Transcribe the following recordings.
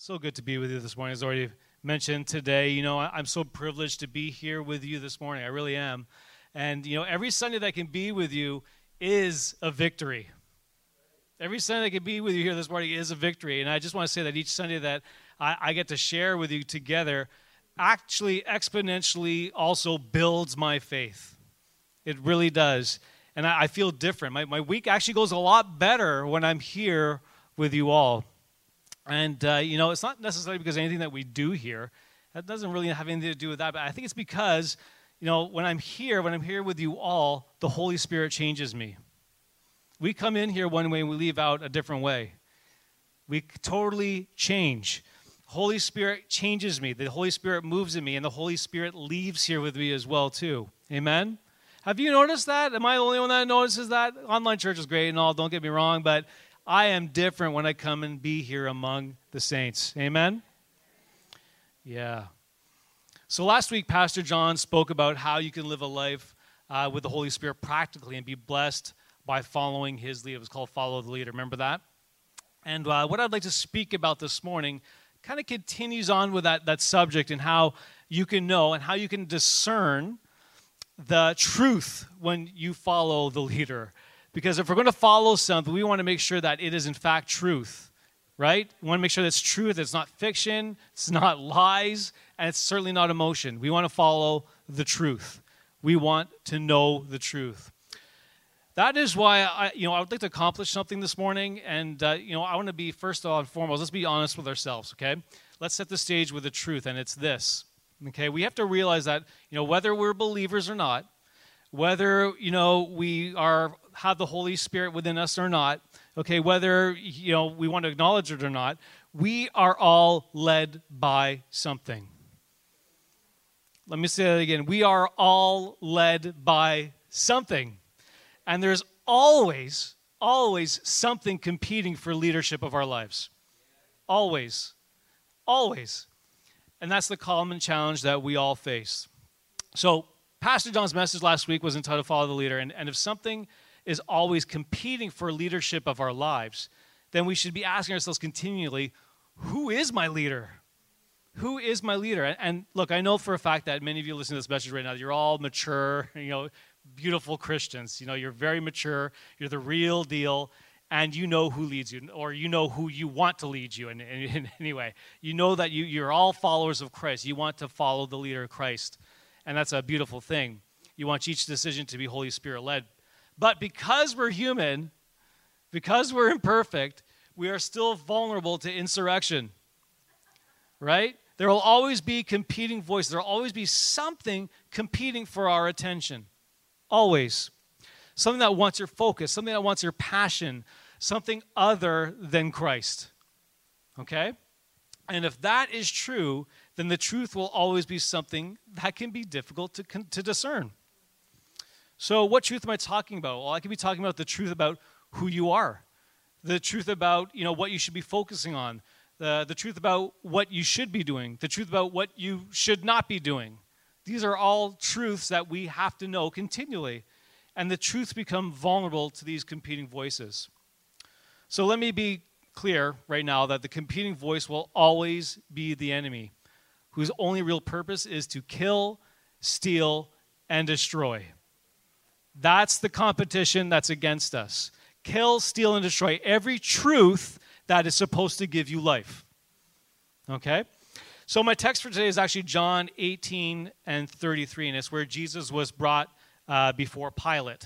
So good to be with you this morning. As already mentioned today, you know, I'm so privileged to be here with you this morning. I really am. And, you know, every Sunday that I can be with you is a victory. Every Sunday that I can be with you here this morning is a victory. And I just want to say that each Sunday that I, I get to share with you together actually exponentially also builds my faith. It really does. And I, I feel different. My, my week actually goes a lot better when I'm here with you all. And, uh, you know, it's not necessarily because anything that we do here. That doesn't really have anything to do with that. But I think it's because, you know, when I'm here, when I'm here with you all, the Holy Spirit changes me. We come in here one way and we leave out a different way. We totally change. Holy Spirit changes me. The Holy Spirit moves in me, and the Holy Spirit leaves here with me as well, too. Amen? Have you noticed that? Am I the only one that notices that? Online church is great and all, don't get me wrong, but I am different when I come and be here among the saints. Amen? Yeah. So last week, Pastor John spoke about how you can live a life uh, with the Holy Spirit practically and be blessed by following his lead. It was called Follow the Leader. Remember that? And uh, what I'd like to speak about this morning kind of continues on with that, that subject and how you can know and how you can discern the truth when you follow the leader. Because if we're going to follow something, we want to make sure that it is in fact truth, right? We want to make sure that's truth, it's not fiction, it's not lies, and it's certainly not emotion. We want to follow the truth. We want to know the truth. That is why I, you know, I would like to accomplish something this morning, and uh, you know, I want to be first of all and foremost. Let's be honest with ourselves, okay? Let's set the stage with the truth, and it's this. Okay, we have to realize that you know whether we're believers or not, whether you know we are have the Holy Spirit within us or not, okay, whether you know we want to acknowledge it or not, we are all led by something. Let me say that again. We are all led by something. And there's always, always something competing for leadership of our lives. Always. Always. And that's the common challenge that we all face. So, Pastor John's message last week was entitled Follow the Leader. And, and if something is always competing for leadership of our lives, then we should be asking ourselves continually who is my leader? Who is my leader? And, and look, I know for a fact that many of you listening to this message right now, you're all mature, you know, beautiful Christians. You know, you're very mature, you're the real deal, and you know who leads you, or you know who you want to lead you. And, in anyway, you know that you, you're all followers of Christ. You want to follow the leader of Christ, and that's a beautiful thing. You want each decision to be Holy Spirit led. But because we're human, because we're imperfect, we are still vulnerable to insurrection. Right? There will always be competing voices. There will always be something competing for our attention. Always. Something that wants your focus, something that wants your passion, something other than Christ. Okay? And if that is true, then the truth will always be something that can be difficult to, to discern. So, what truth am I talking about? Well, I could be talking about the truth about who you are, the truth about you know what you should be focusing on, the, the truth about what you should be doing, the truth about what you should not be doing. These are all truths that we have to know continually. And the truths become vulnerable to these competing voices. So let me be clear right now that the competing voice will always be the enemy, whose only real purpose is to kill, steal, and destroy. That's the competition that's against us. Kill, steal, and destroy every truth that is supposed to give you life. Okay? So, my text for today is actually John 18 and 33, and it's where Jesus was brought uh, before Pilate.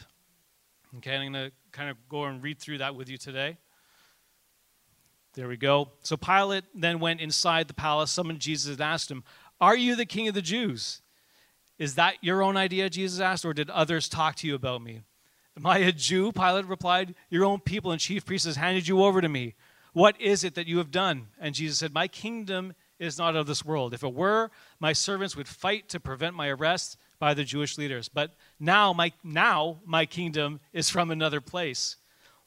Okay, I'm going to kind of go and read through that with you today. There we go. So, Pilate then went inside the palace, summoned Jesus, and asked him, Are you the king of the Jews? Is that your own idea, Jesus asked, or did others talk to you about me? Am I a Jew? Pilate replied. Your own people and chief priests has handed you over to me. What is it that you have done? And Jesus said, My kingdom is not of this world. If it were, my servants would fight to prevent my arrest by the Jewish leaders. But now my, now my kingdom is from another place.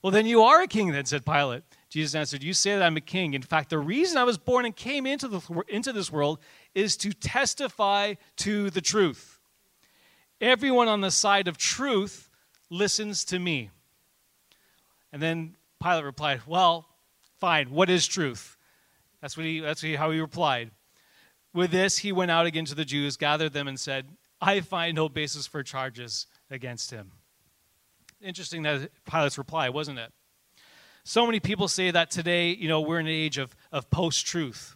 Well, then you are a king, then, said Pilate. Jesus answered, You say that I'm a king. In fact, the reason I was born and came into, the, into this world is to testify to the truth. Everyone on the side of truth listens to me. And then Pilate replied, Well, fine, what is truth? That's, what he, that's how he replied. With this, he went out again to the Jews, gathered them, and said, I find no basis for charges against him. Interesting that Pilate's reply, wasn't it? So many people say that today, you know, we're in an age of, of post truth.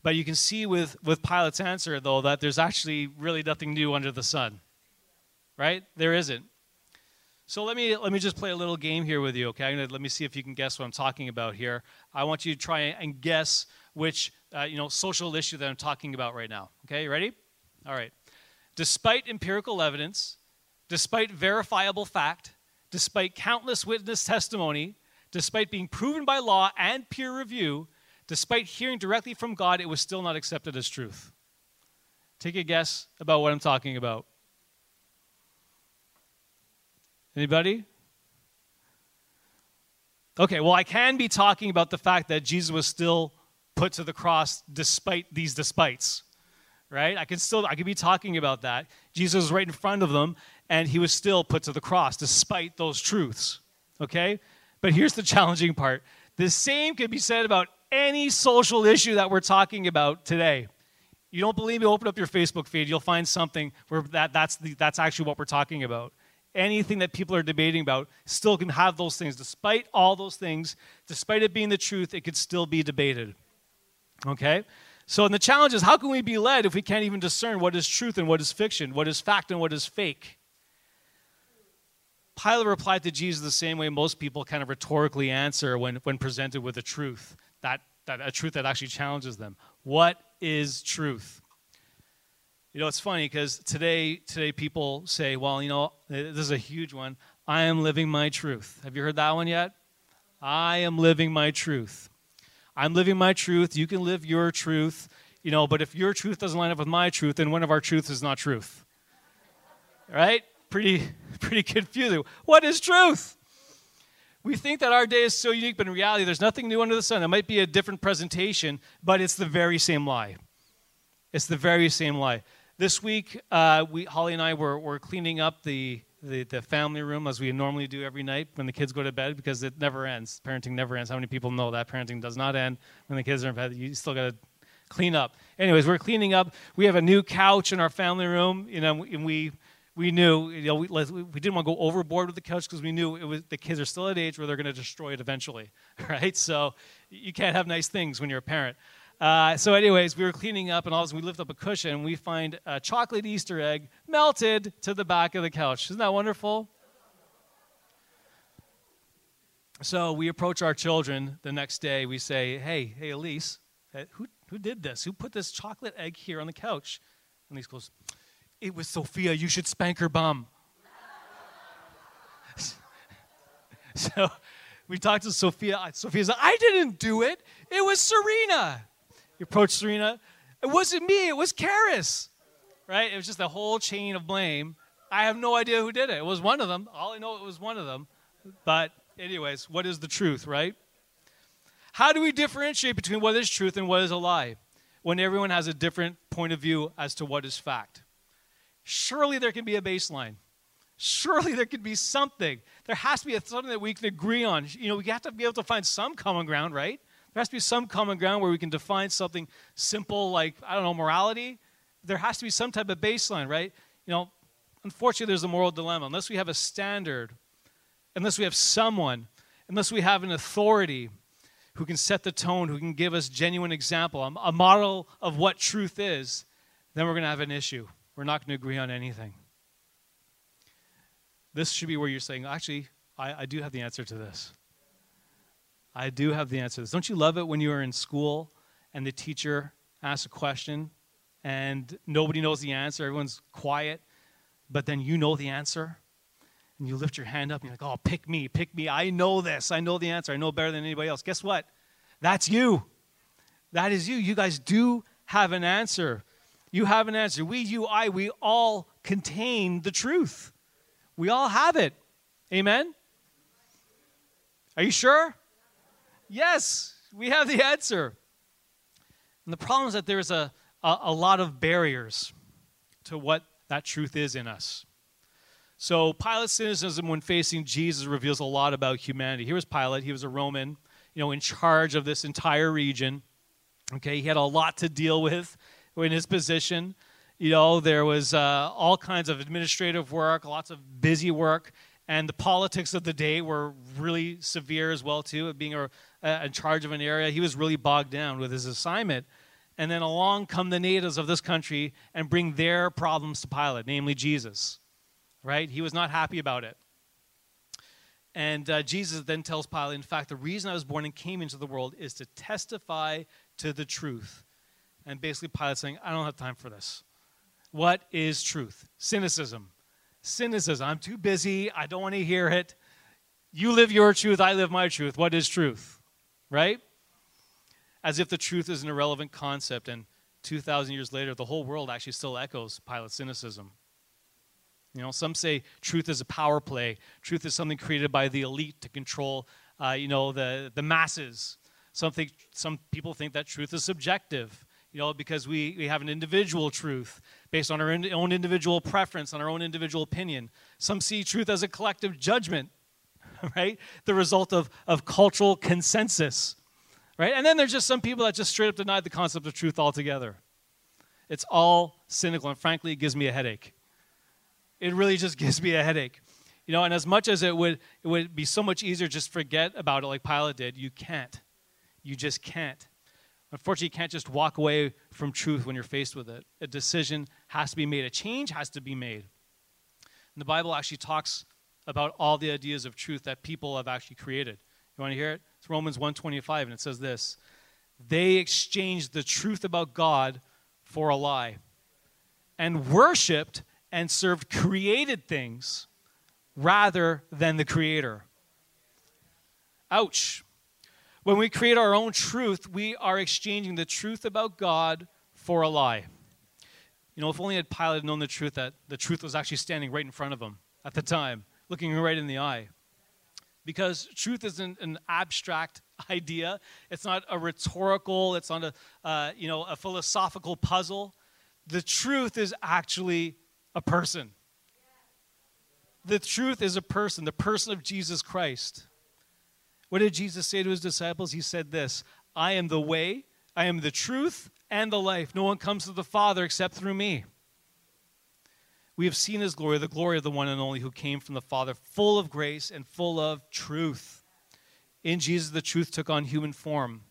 But you can see with, with Pilate's answer, though, that there's actually really nothing new under the sun. Right? There isn't. So let me let me just play a little game here with you, okay? Gonna, let me see if you can guess what I'm talking about here. I want you to try and guess which uh, you know social issue that I'm talking about right now. Okay, you ready? All right. Despite empirical evidence, despite verifiable fact, despite countless witness testimony, despite being proven by law and peer review, despite hearing directly from God, it was still not accepted as truth. Take a guess about what I'm talking about. Anybody? Okay, well, I can be talking about the fact that Jesus was still put to the cross despite these despites, right? I can still, I could be talking about that. Jesus was right in front of them, and he was still put to the cross despite those truths, okay? But here's the challenging part the same could be said about any social issue that we're talking about today. You don't believe me? Open up your Facebook feed. You'll find something where that, that's, the, that's actually what we're talking about anything that people are debating about still can have those things. Despite all those things, despite it being the truth, it could still be debated. Okay? So, and the challenge is how can we be led if we can't even discern what is truth and what is fiction, what is fact and what is fake? Pilate replied to Jesus the same way most people kind of rhetorically answer when, when presented with a truth, that, that a truth that actually challenges them. What is truth? You know, it's funny because today, today people say, well, you know, this is a huge one. I am living my truth. Have you heard that one yet? I am living my truth. I'm living my truth. You can live your truth, you know, but if your truth doesn't line up with my truth, then one of our truths is not truth. Right? Pretty, pretty confusing. What is truth? We think that our day is so unique, but in reality, there's nothing new under the sun. It might be a different presentation, but it's the very same lie. It's the very same lie. This week, uh, we, Holly and I were, were cleaning up the, the, the, family room as we normally do every night when the kids go to bed because it never ends. Parenting never ends. How many people know that parenting does not end when the kids are in bed? You still got to clean up. Anyways, we're cleaning up. We have a new couch in our family room, you know, and we we knew you know we, we didn't want to go overboard with the couch because we knew it was the kids are still at age where they're going to destroy it eventually, right? So you can't have nice things when you're a parent. Uh, so, anyways, we were cleaning up, and all of a sudden we lift up a cushion, and we find a chocolate Easter egg melted to the back of the couch. Isn't that wonderful? So we approach our children the next day. We say, "Hey, hey, Elise, who who did this? Who put this chocolate egg here on the couch?" And Elise goes, "It was Sophia. You should spank her bum." so we talked to Sophia. Sophia said, "I didn't do it. It was Serena." You approach Serena. It wasn't me, it was Karis. Right? It was just a whole chain of blame. I have no idea who did it. It was one of them. All I know it was one of them. But anyways, what is the truth, right? How do we differentiate between what is truth and what is a lie when everyone has a different point of view as to what is fact? Surely there can be a baseline. Surely there could be something. There has to be something that we can agree on. You know, we have to be able to find some common ground, right? There has to be some common ground where we can define something simple like, I don't know, morality. There has to be some type of baseline, right? You know, unfortunately, there's a moral dilemma. Unless we have a standard, unless we have someone, unless we have an authority who can set the tone, who can give us genuine example, a model of what truth is, then we're going to have an issue. We're not going to agree on anything. This should be where you're saying, actually, I, I do have the answer to this. I do have the answer to this. Don't you love it when you are in school and the teacher asks a question and nobody knows the answer? Everyone's quiet, but then you know the answer? And you lift your hand up and you're like, oh, pick me, pick me. I know this. I know the answer. I know better than anybody else. Guess what? That's you. That is you. You guys do have an answer. You have an answer. We, you, I, we all contain the truth. We all have it. Amen? Are you sure? Yes, we have the answer. And the problem is that there's a, a, a lot of barriers to what that truth is in us. So Pilate's cynicism when facing Jesus reveals a lot about humanity. Here was Pilate, he was a Roman, you know, in charge of this entire region. Okay, he had a lot to deal with in his position. You know, there was uh, all kinds of administrative work, lots of busy work, and the politics of the day were really severe as well too. Being a, a, in charge of an area, he was really bogged down with his assignment. And then along come the natives of this country and bring their problems to Pilate, namely Jesus. Right? He was not happy about it. And uh, Jesus then tells Pilate, in fact, the reason I was born and came into the world is to testify to the truth. And basically, Pilate saying, I don't have time for this. What is truth? Cynicism. Cynicism. I'm too busy. I don't want to hear it. You live your truth. I live my truth. What is truth? Right? As if the truth is an irrelevant concept. And 2,000 years later, the whole world actually still echoes Pilate's cynicism. You know, some say truth is a power play. Truth is something created by the elite to control, uh, you know, the, the masses. Some, think, some people think that truth is subjective, you know, because we, we have an individual truth based on our in, own individual preference, on our own individual opinion. Some see truth as a collective judgment, right? The result of, of cultural consensus, right? And then there's just some people that just straight up deny the concept of truth altogether. It's all cynical, and frankly, it gives me a headache. It really just gives me a headache. You know, and as much as it would, it would be so much easier just forget about it like Pilate did, you can't. You just can't. Unfortunately, you can't just walk away from truth when you're faced with it. A decision has to be made, a change has to be made. And the Bible actually talks about all the ideas of truth that people have actually created. You want to hear it? It's Romans 125 and it says this. They exchanged the truth about God for a lie and worshiped and served created things rather than the creator. Ouch. When we create our own truth, we are exchanging the truth about God for a lie. You know, if only had Pilate known the truth, that the truth was actually standing right in front of him at the time, looking right in the eye. Because truth isn't an abstract idea. It's not a rhetorical, it's not a, uh, you know, a philosophical puzzle. The truth is actually a person. The truth is a person, the person of Jesus Christ. What did Jesus say to his disciples? He said this I am the way, I am the truth, and the life. No one comes to the Father except through me. We have seen his glory, the glory of the one and only who came from the Father, full of grace and full of truth. In Jesus, the truth took on human form.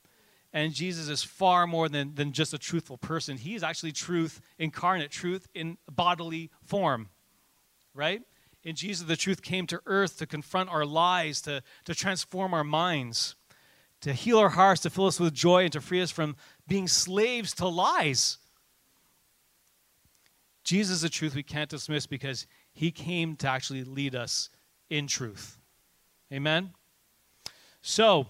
And Jesus is far more than, than just a truthful person. He is actually truth incarnate, truth in bodily form, right? In Jesus, the truth came to earth to confront our lies, to, to transform our minds, to heal our hearts, to fill us with joy, and to free us from being slaves to lies. Jesus is the truth we can't dismiss because he came to actually lead us in truth. Amen? So,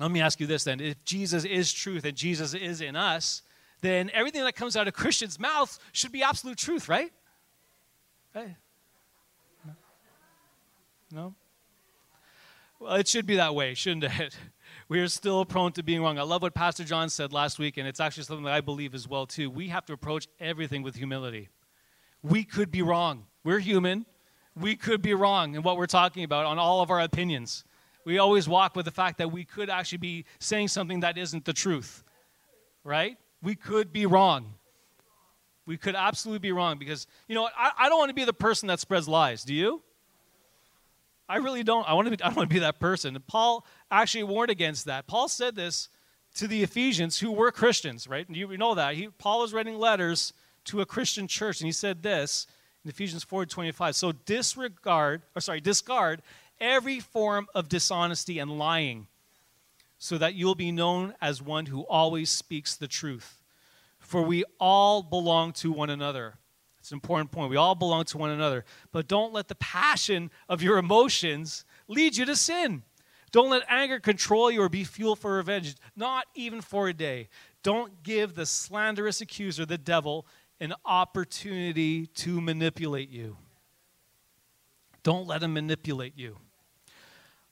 let me ask you this then. If Jesus is truth and Jesus is in us, then everything that comes out of Christians' mouth should be absolute truth, right? Right? No? Well, it should be that way, shouldn't it? We are still prone to being wrong. I love what Pastor John said last week, and it's actually something that I believe as well too. We have to approach everything with humility. We could be wrong. We're human. We could be wrong in what we're talking about on all of our opinions. We always walk with the fact that we could actually be saying something that isn't the truth. Right? We could be wrong. We could absolutely be wrong because, you know, I, I don't want to be the person that spreads lies. Do you? I really don't. I want to be, I don't want to be that person. Paul actually warned against that. Paul said this to the Ephesians who were Christians, right? And you know that. He, Paul was writing letters to a Christian church, and he said this in Ephesians 4:25. So disregard, or sorry, discard every form of dishonesty and lying, so that you'll be known as one who always speaks the truth. For we all belong to one another. It's an important point. We all belong to one another. But don't let the passion of your emotions lead you to sin. Don't let anger control you or be fuel for revenge, not even for a day. Don't give the slanderous accuser, the devil, an opportunity to manipulate you. Don't let him manipulate you.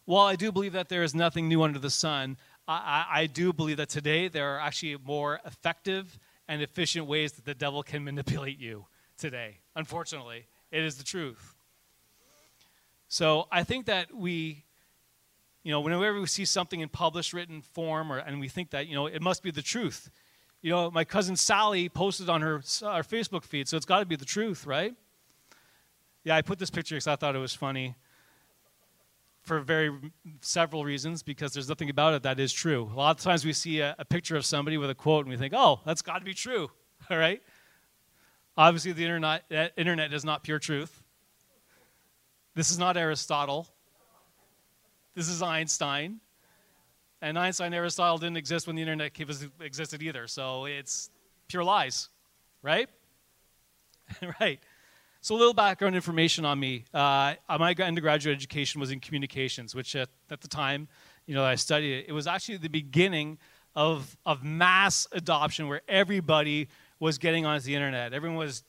While I do believe that there is nothing new under the sun, I, I, I do believe that today there are actually more effective and efficient ways that the devil can manipulate you today. Unfortunately, it is the truth. So I think that we You know, whenever we see something in published written form, or, and we think that, you know, it must be the truth. You know, my cousin Sally posted on her, our Facebook feed, so it's got to be the truth, right? Yeah, I put this picture because I thought it was funny for very several reasons because there's nothing about it that is true. A lot of times we see a, a picture of somebody with a quote and we think, oh, that's got to be true, all right? Obviously, the internet, internet is not pure truth. This is not Aristotle. This is Einstein. And Einstein and Aristotle didn't exist when the internet existed either. So it's pure lies, right? right. So a little background information on me. Uh, my undergraduate education was in communications, which at, at the time, you know, I studied it. It was actually the beginning of, of mass adoption where everybody was getting onto the internet. Everyone was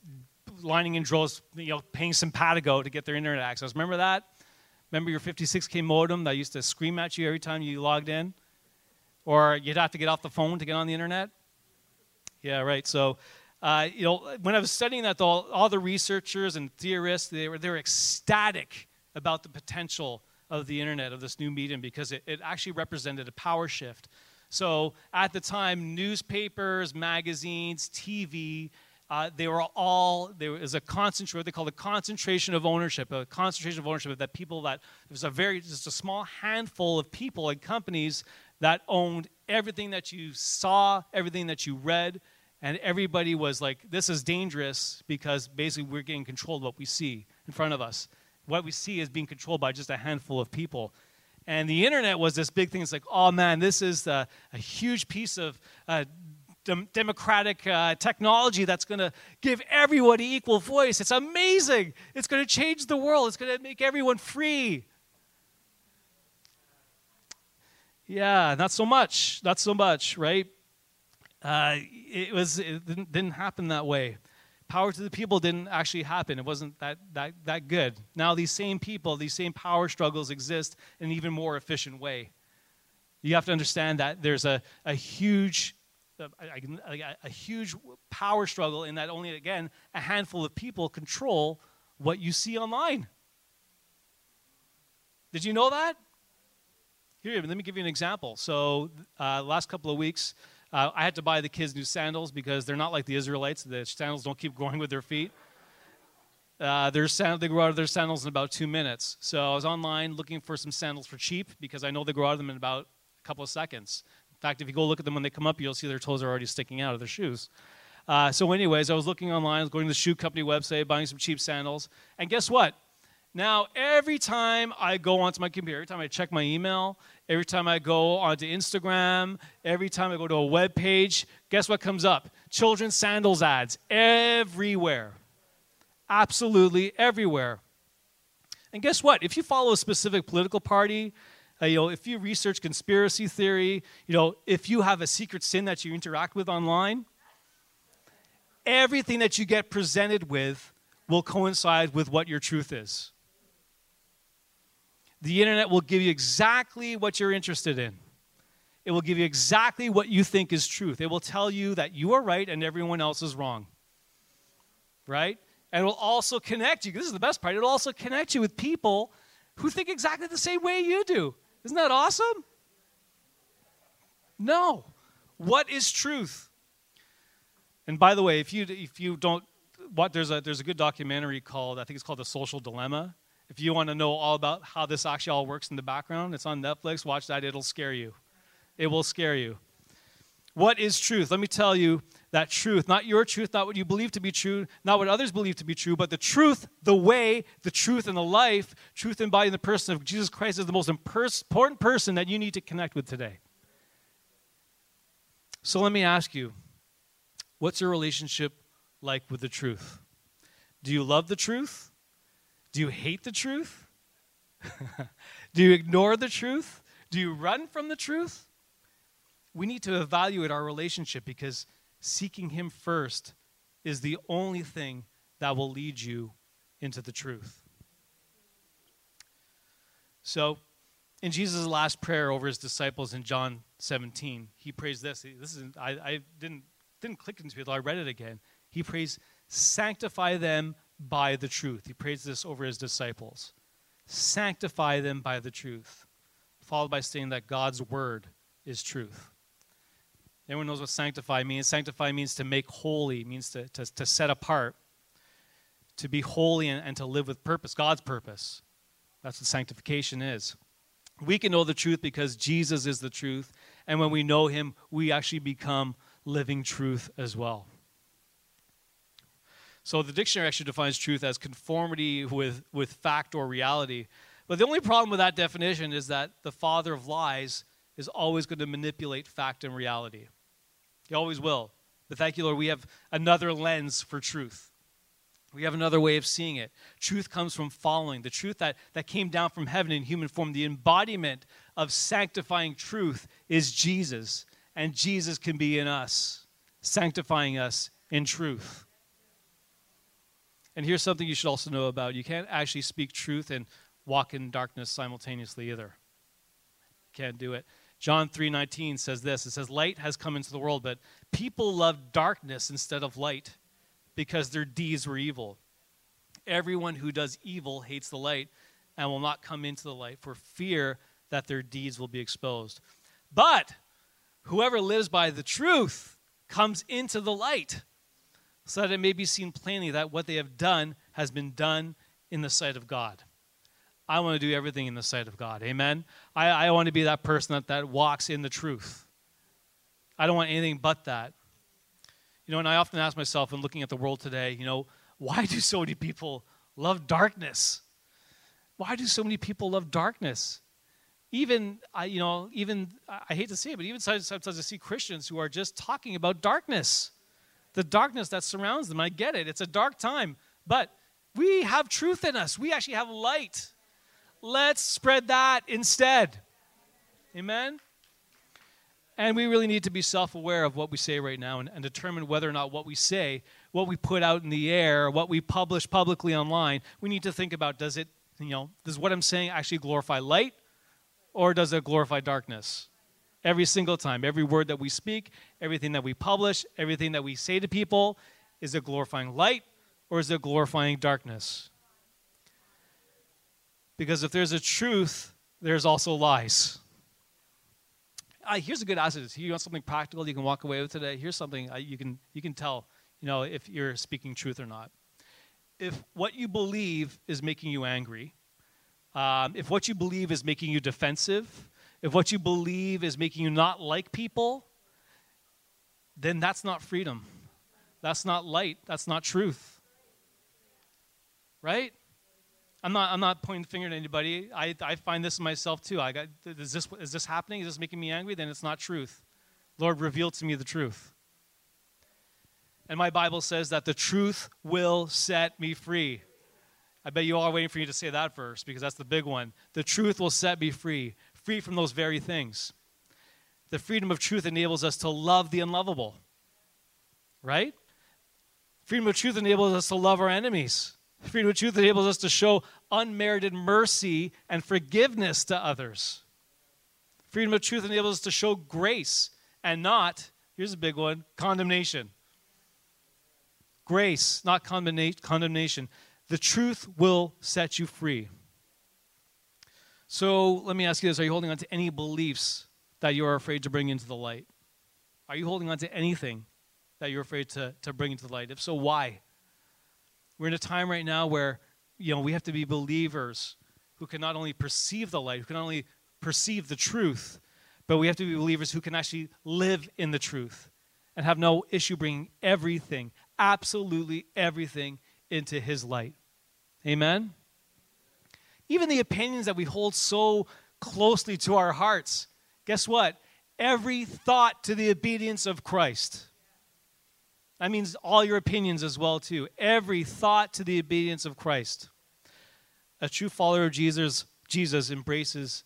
lining in droves, you know, paying Sympatico to get their internet access. Remember that? Remember your 56K modem that used to scream at you every time you logged in? Or you'd have to get off the phone to get on the internet? Yeah, right. So, uh, you know, when I was studying that, all, all the researchers and theorists, they were, they were ecstatic about the potential of the internet, of this new medium, because it, it actually represented a power shift. So at the time, newspapers, magazines, TV, uh, they were all there was a concentration what they called a concentration of ownership a concentration of ownership of that people that there was a very just a small handful of people and companies that owned everything that you saw everything that you read and everybody was like this is dangerous because basically we're getting control of what we see in front of us. What we see is being controlled by just a handful of people and the internet was this big thing it's like oh man this is a, a huge piece of uh, democratic uh, technology that's going to give everybody equal voice. It's amazing. It's going to change the world. It's going to make everyone free. Yeah, not so much. Not so much, right? Uh, it was. It didn't, didn't happen that way. Power to the people didn't actually happen. It wasn't that, that, that good. Now, these same people, these same power struggles exist in an even more efficient way. You have to understand that there's a, a huge a, a, a, huge power struggle in that only, again, a handful of people control what you see online. Did you know that? Here, let me give you an example. So, uh, last couple of weeks, uh, I had to buy the kids new sandals because they're not like the Israelites. The sandals don't keep growing with their feet. Uh, their sand- they grow out of their sandals in about two minutes. So I was online looking for some sandals for cheap because I know they grow out of them in about a couple of seconds In fact, if you go look at them when they come up, you'll see their toes are already sticking out of their shoes. Uh, so, anyways, I was looking online, I was going to the shoe company website, buying some cheap sandals, and guess what? Now, every time I go onto my computer, every time I check my email, every time I go onto Instagram, every time I go to a web page, guess what comes up? Children's sandals ads everywhere. Absolutely everywhere. And guess what? If you follow a specific political party, uh, you know, if you research conspiracy theory, you know, if you have a secret sin that you interact with online, everything that you get presented with will coincide with what your truth is. The internet will give you exactly what you're interested in. It will give you exactly what you think is truth. It will tell you that you are right and everyone else is wrong. Right? And it will also connect you. This is the best part. It will also connect you with people who think exactly the same way you do. Isn't that awesome? No. What is truth? And by the way, if you if you don't what there's a there's a good documentary called I think it's called The Social Dilemma. If you want to know all about how this actually all works in the background, it's on Netflix. Watch that, it'll scare you. It will scare you. What is truth? Let me tell you that truth, not your truth, not what you believe to be true, not what others believe to be true, but the truth, the way, the truth, and the life, truth embodied in the person of Jesus Christ is the most important person that you need to connect with today. So let me ask you what's your relationship like with the truth? Do you love the truth? Do you hate the truth? Do you ignore the truth? Do you run from the truth? we need to evaluate our relationship because seeking Him first is the only thing that will lead you into the truth. So, in Jesus' last prayer over his disciples in John 17, he prays this. This is I, I didn't didn't click into it. I read it again. He prays, "Sanctify them by the truth." He prays this over his disciples. Sanctify them by the truth. followed by saying that God's word is truth. Everyone knows what sanctify means. Sanctify means to make holy, means to, to, to set apart, to be holy and, and to live with purpose, God's purpose. That's what sanctification is. We can know the truth because Jesus is the truth. And when we know him, we actually become living truth as well. So the dictionary actually defines truth as conformity with, with fact or reality. But the only problem with that definition is that the father of lies is always going to manipulate fact and reality. He always will. But thank you, Lord, we have another lens for truth. We have another way of seeing it. Truth comes from following. The truth that, that came down from heaven in human form, the embodiment of sanctifying truth is Jesus. And Jesus can be in us, sanctifying us in truth. And here's something you should also know about you can't actually speak truth and walk in darkness simultaneously either. Can't do it. John 3:19 says this. It says light has come into the world, but people love darkness instead of light because their deeds were evil. Everyone who does evil hates the light and will not come into the light for fear that their deeds will be exposed. But whoever lives by the truth comes into the light so that it may be seen plainly that what they have done has been done in the sight of God. I want to do everything in the sight of God. Amen. I, I want to be that person that, that walks in the truth. I don't want anything but that. You know, and I often ask myself, when looking at the world today, you know, why do so many people love darkness? Why do so many people love darkness? Even, I, you know, even, I hate to say it, but even sometimes I see Christians who are just talking about darkness, the darkness that surrounds them. I get it, it's a dark time, but we have truth in us. We actually have light. Let's spread that instead. Amen? And we really need to be self aware of what we say right now and, and, determine whether or not what we say, what we put out in the air, what we publish publicly online, we need to think about does it, you know, does what I'm saying actually glorify light or does it glorify darkness? Every single time, every word that we speak, everything that we publish, everything that we say to people, is it glorifying light or is it glorifying darkness? Because if there's a truth, there's also lies uh, here's a good answer. You want something practical you can walk away with today? Here's something uh, you can you can tell, you know, if you're speaking truth or not. If what you believe is making you angry, um, if what you believe is making you defensive, if what you believe is making you not like people, then that's not freedom. That's not light. That's not truth. Right? I'm not, I'm not pointing the finger at anybody. I, I find this in myself too. I got, is, this, is this happening? Is this making me angry? Then it's not truth. Lord, reveal to me the truth. And my Bible says that the truth will set me free. I bet you all are waiting for you to say that verse because that's the big one. The truth will set me free, free from those very things. The freedom of truth enables us to love the unlovable, right? Freedom of truth enables us to love our enemies. Freedom of truth enables us to show unmerited mercy and forgiveness to others. Freedom of truth enables us to show grace and not, here's a big one, condemnation. Grace, not condemnation. The truth will set you free. So let me ask you this Are you holding on to any beliefs that you are afraid to bring into the light? Are you holding on to anything that you're afraid to, to bring into the light? If so, why? We're in a time right now where, you know, we have to be believers who can not only perceive the light, who can not only perceive the truth, but we have to be believers who can actually live in the truth and have no issue bringing everything, absolutely everything, into His light. Amen? Even the opinions that we hold so closely to our hearts, guess what? Every thought to the obedience of Christ. That means all your opinions as well too. Every thought to the obedience of Christ. A true follower of Jesus, Jesus embraces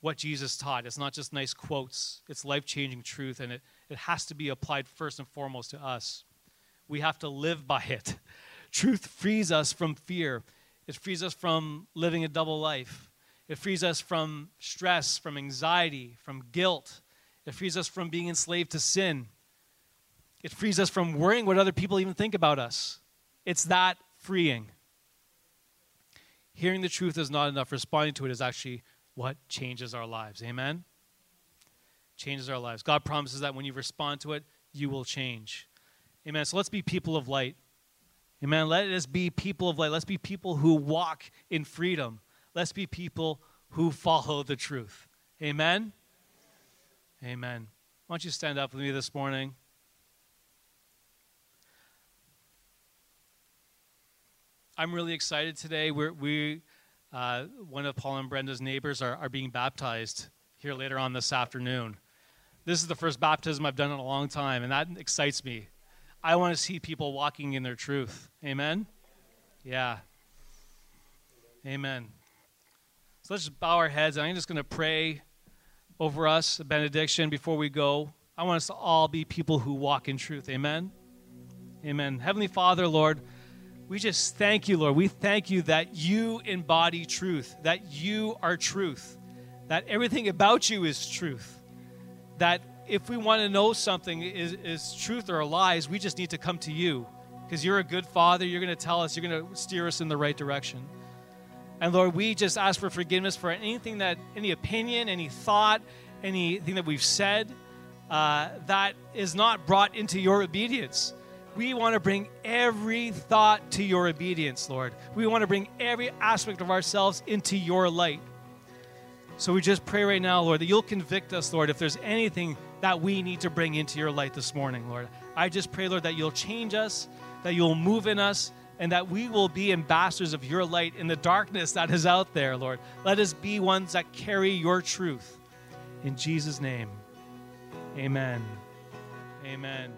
what Jesus taught. It's not just nice quotes, it's life changing truth, and it, it has to be applied first and foremost to us. We have to live by it. Truth frees us from fear, it frees us from living a double life, it frees us from stress, from anxiety, from guilt, it frees us from being enslaved to sin. It frees us from worrying what other people even think about us. It's that freeing. Hearing the truth is not enough, responding to it is actually what changes our lives. Amen? Changes our lives. God promises that when you respond to it, you will change. Amen. So let's be people of light. Amen. Let us be people of light. Let's be people who walk in freedom. Let's be people who follow the truth. Amen. Amen. Why don't you stand up with me this morning? I'm really excited today. We're, we, uh, one of Paul and Brenda's neighbors, are, are being baptized here later on this afternoon. This is the first baptism I've done in a long time, and that excites me. I want to see people walking in their truth. Amen? Yeah. Amen. So let's just bow our heads. I'm just going to pray over us a benediction before we go. I want us to all be people who walk in truth. Amen? Amen. Heavenly Father, Lord, we just thank you, Lord. We thank you that you embody truth, that you are truth, that everything about you is truth, that if we want to know something is, is truth or lies, we just need to come to you because you're a good father. You're going to tell us, you're going to steer us in the right direction. And Lord, we just ask for forgiveness for anything that, any opinion, any thought, anything that we've said uh, that is not brought into your obedience. We want to bring every thought to your obedience, Lord. We want to bring every aspect of ourselves into your light. So we just pray right now, Lord, that you'll convict us, Lord, if there's anything that we need to bring into your light this morning, Lord. I just pray, Lord, that you'll change us, that you'll move in us, and that we will be ambassadors of your light in the darkness that is out there, Lord. Let us be ones that carry your truth. In Jesus' name, amen. Amen.